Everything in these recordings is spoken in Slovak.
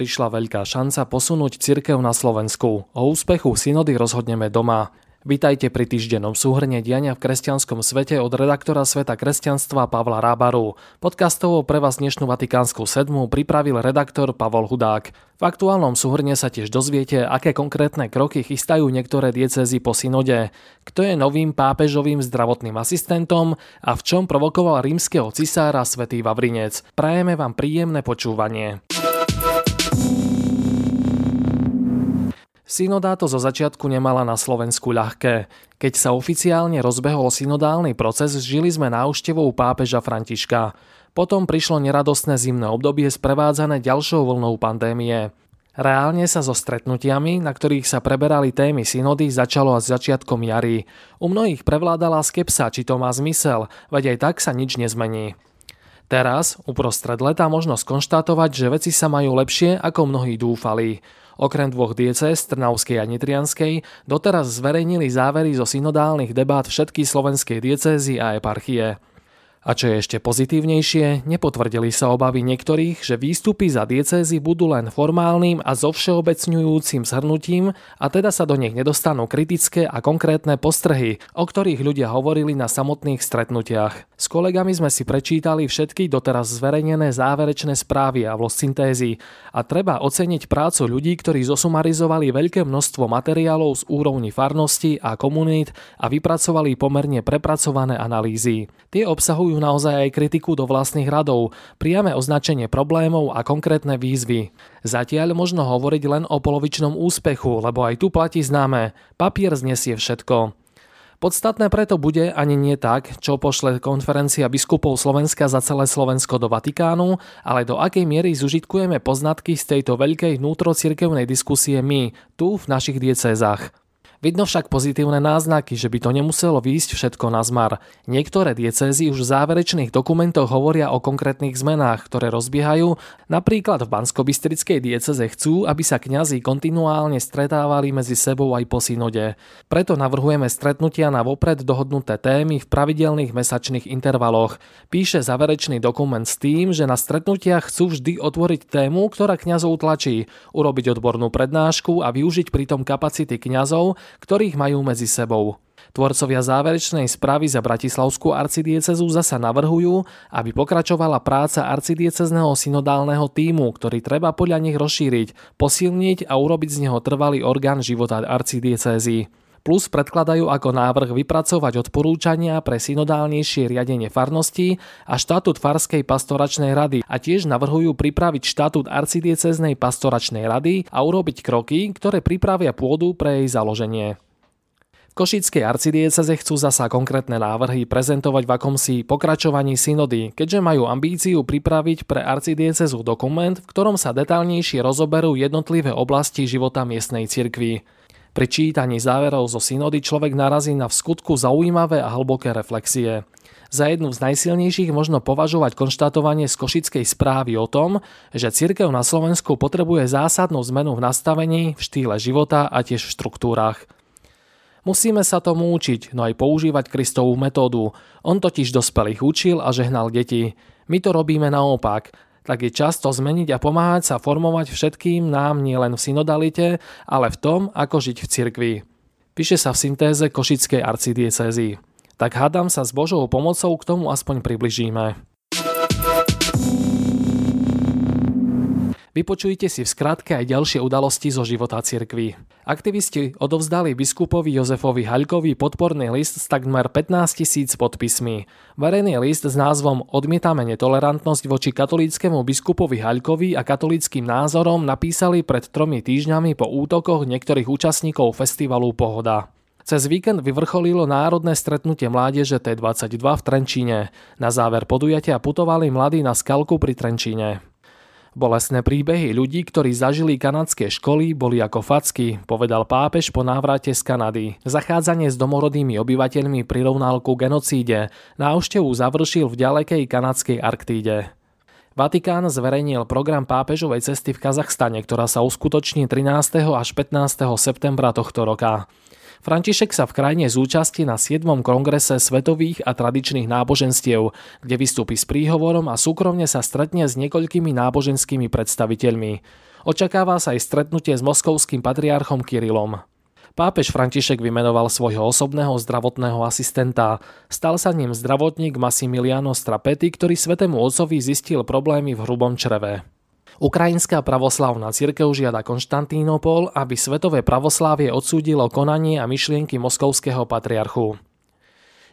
prišla veľká šanca posunúť cirkev na Slovensku. O úspechu synody rozhodneme doma. Vítajte pri týždennom súhrne diania v kresťanskom svete od redaktora Sveta kresťanstva Pavla Rábaru. Podcastovo pre vás dnešnú Vatikánsku sedmu pripravil redaktor Pavol Hudák. V aktuálnom súhrne sa tiež dozviete, aké konkrétne kroky chystajú niektoré diecezy po synode, kto je novým pápežovým zdravotným asistentom a v čom provokoval rímskeho cisára svätý Vavrinec. Prajeme vám príjemné počúvanie. Synoda to zo začiatku nemala na Slovensku ľahké. Keď sa oficiálne rozbehol synodálny proces, žili sme návštevou pápeža Františka. Potom prišlo neradostné zimné obdobie sprevádzané ďalšou vlnou pandémie. Reálne sa so stretnutiami, na ktorých sa preberali témy synody, začalo až začiatkom jary. U mnohých prevládala skepsa, či to má zmysel, veď aj tak sa nič nezmení. Teraz, uprostred leta, možno skonštatovať, že veci sa majú lepšie, ako mnohí dúfali. Okrem dvoch diecéz, Trnavskej a Nitrianskej, doteraz zverejnili závery zo synodálnych debát všetky slovenskej diecézy a eparchie. A čo je ešte pozitívnejšie, nepotvrdili sa obavy niektorých, že výstupy za diecézy budú len formálnym a zovšeobecňujúcim zhrnutím a teda sa do nich nedostanú kritické a konkrétne postrehy, o ktorých ľudia hovorili na samotných stretnutiach. S kolegami sme si prečítali všetky doteraz zverejnené záverečné správy a vlossyntézy a treba oceniť prácu ľudí, ktorí zosumarizovali veľké množstvo materiálov z úrovni farnosti a komunít a vypracovali pomerne prepracované analýzy. Tie obsahujú naozaj aj kritiku do vlastných radov, priame označenie problémov a konkrétne výzvy. Zatiaľ možno hovoriť len o polovičnom úspechu, lebo aj tu platí známe, papier znesie všetko. Podstatné preto bude ani nie tak, čo pošle konferencia biskupov Slovenska za celé Slovensko do Vatikánu, ale do akej miery zužitkujeme poznatky z tejto veľkej vnútrocirkevnej diskusie my, tu v našich diecézach. Vidno však pozitívne náznaky, že by to nemuselo výjsť všetko na zmar. Niektoré diecézy už v záverečných dokumentoch hovoria o konkrétnych zmenách, ktoré rozbiehajú. Napríklad v Banskobistrickej dieceze chcú, aby sa kňazi kontinuálne stretávali medzi sebou aj po synode. Preto navrhujeme stretnutia na vopred dohodnuté témy v pravidelných mesačných intervaloch. Píše záverečný dokument s tým, že na stretnutiach chcú vždy otvoriť tému, ktorá kňazov tlačí, urobiť odbornú prednášku a využiť pritom kapacity kňazov, ktorých majú medzi sebou. Tvorcovia záverečnej správy za Bratislavskú arcidiecezu zasa navrhujú, aby pokračovala práca arcidiecezného synodálneho týmu, ktorý treba podľa nich rozšíriť, posilniť a urobiť z neho trvalý orgán života arcidiecezy. Plus predkladajú ako návrh vypracovať odporúčania pre synodálnejšie riadenie farnosti a štatút Farskej pastoračnej rady a tiež navrhujú pripraviť štatút arcidieceznej pastoračnej rady a urobiť kroky, ktoré pripravia pôdu pre jej založenie. Košickej arcidieceze chcú zasa konkrétne návrhy prezentovať v akomsi pokračovaní synody, keďže majú ambíciu pripraviť pre arcidiecezu dokument, v ktorom sa detálnejšie rozoberú jednotlivé oblasti života miestnej cirkvi. Pri čítaní záverov zo synody človek narazí na v skutku zaujímavé a hlboké reflexie. Za jednu z najsilnejších možno považovať konštatovanie z Košickej správy o tom, že cirkev na Slovensku potrebuje zásadnú zmenu v nastavení, v štýle života a tiež v štruktúrach. Musíme sa tomu učiť, no aj používať Kristovú metódu. On totiž dospelých učil a žehnal deti. My to robíme naopak tak je čas to zmeniť a pomáhať sa formovať všetkým nám nielen v synodalite, ale v tom, ako žiť v cirkvi. Píše sa v syntéze Košickej arcidiecezy. Tak hádam sa s Božou pomocou k tomu aspoň približíme. Vypočujte si v skratke aj ďalšie udalosti zo života cirkvy. Aktivisti odovzdali biskupovi Jozefovi Haľkovi podporný list s takmer 15 tisíc podpismi. Verejný list s názvom Odmietame netolerantnosť voči katolíckému biskupovi Haľkovi a katolíckým názorom napísali pred tromi týždňami po útokoch niektorých účastníkov festivalu Pohoda. Cez víkend vyvrcholilo národné stretnutie mládeže T22 v Trenčíne. Na záver podujatia putovali mladí na skalku pri Trenčíne. Bolesné príbehy ľudí, ktorí zažili kanadské školy, boli ako facky, povedal pápež po návrate z Kanady. Zachádzanie s domorodými obyvateľmi prirovnal ku genocíde. Návštevu završil v ďalekej kanadskej Arktíde. Vatikán zverejnil program pápežovej cesty v Kazachstane, ktorá sa uskutoční 13. až 15. septembra tohto roka. František sa v krajine zúčastí na 7. kongrese svetových a tradičných náboženstiev, kde vystúpi s príhovorom a súkromne sa stretne s niekoľkými náboženskými predstaviteľmi. Očakáva sa aj stretnutie s moskovským patriarchom Kirilom. Pápež František vymenoval svojho osobného zdravotného asistenta. Stal sa ním zdravotník Massimiliano Strapety, ktorý svetému otcovi zistil problémy v hrubom čreve. Ukrajinská pravoslavná cirkev žiada Konštantínopol, aby svetové pravoslávie odsúdilo konanie a myšlienky moskovského patriarchu.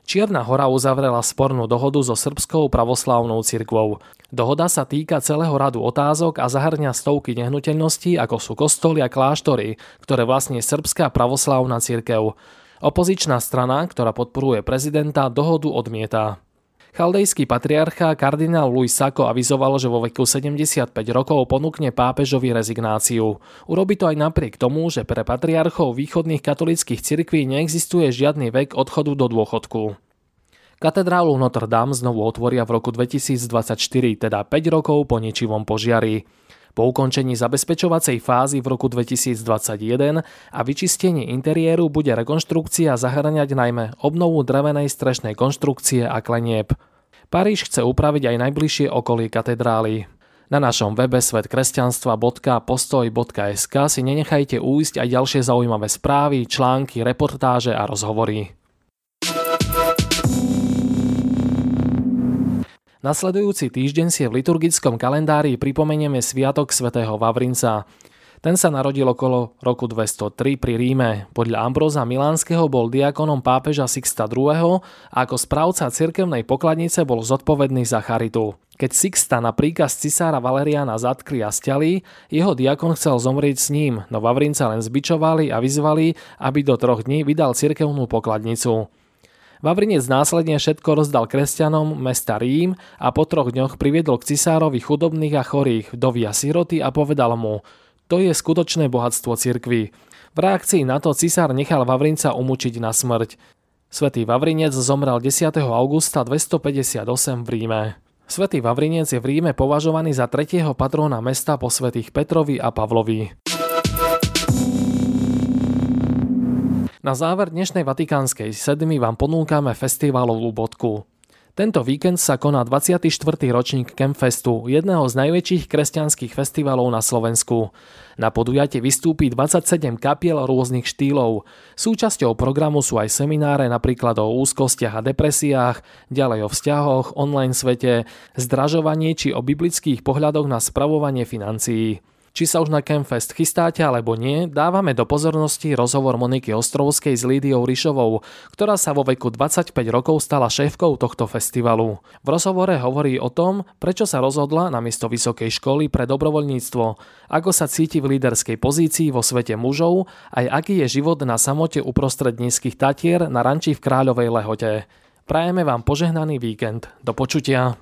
Čierna hora uzavrela spornú dohodu so srbskou pravoslavnou cirkvou. Dohoda sa týka celého radu otázok a zahrňa stovky nehnuteľností, ako sú kostoly a kláštory, ktoré vlastne srbská pravoslavná cirkev. Opozičná strana, ktorá podporuje prezidenta, dohodu odmieta. Chaldejský patriarcha kardinál Luis Sako avizoval, že vo veku 75 rokov ponúkne pápežovi rezignáciu. Urobi to aj napriek tomu, že pre patriarchov východných katolických cirkví neexistuje žiadny vek odchodu do dôchodku. Katedrálu Notre Dame znovu otvoria v roku 2024, teda 5 rokov po ničivom požiari. Po ukončení zabezpečovacej fázy v roku 2021 a vyčistení interiéru bude rekonštrukcia zahrňať najmä obnovu drevenej strešnej konštrukcie a klenieb. Paríž chce upraviť aj najbližšie okolie katedrály. Na našom webe svetkresťanstva.postoj.sk si nenechajte újsť aj ďalšie zaujímavé správy, články, reportáže a rozhovory. Nasledujúci týždeň si v liturgickom kalendári pripomenieme Sviatok svätého Vavrinca. Ten sa narodil okolo roku 203 pri Ríme. Podľa Ambroza Milánskeho bol diakonom pápeža Sixta II. a ako správca cirkevnej pokladnice bol zodpovedný za charitu. Keď Sixta na príkaz cisára Valeriana zatkli a stiali, jeho diakon chcel zomrieť s ním, no Vavrinca len zbičovali a vyzvali, aby do troch dní vydal cirkevnú pokladnicu. Vavrinec následne všetko rozdal kresťanom mesta Rím a po troch dňoch priviedol k cisárovi chudobných a chorých, vdovy siroty a povedal mu – to je skutočné bohatstvo cirkvy. V reakcii na to cisár nechal Vavrinca umúčiť na smrť. Svetý Vavrinec zomrel 10. augusta 258 v Ríme. Svetý Vavrinec je v Ríme považovaný za tretieho patróna mesta po svetých Petrovi a Pavlovi. Na záver dnešnej vatikánskej sedmi vám ponúkame festivalovú bodku. Tento víkend sa koná 24. ročník Campfestu, jedného z najväčších kresťanských festivalov na Slovensku. Na podujate vystúpi 27 kapiel rôznych štýlov. Súčasťou programu sú aj semináre napríklad o úzkostiach a depresiách, ďalej o vzťahoch, online svete, zdražovanie či o biblických pohľadoch na spravovanie financií. Či sa už na Campfest chystáte alebo nie, dávame do pozornosti rozhovor Moniky Ostrovskej s Lídiou Rišovou, ktorá sa vo veku 25 rokov stala šéfkou tohto festivalu. V rozhovore hovorí o tom, prečo sa rozhodla na miesto vysokej školy pre dobrovoľníctvo, ako sa cíti v líderskej pozícii vo svete mužov, aj aký je život na samote uprostred nízkych tatier na ranči v Kráľovej Lehote. Prajeme vám požehnaný víkend. Do počutia.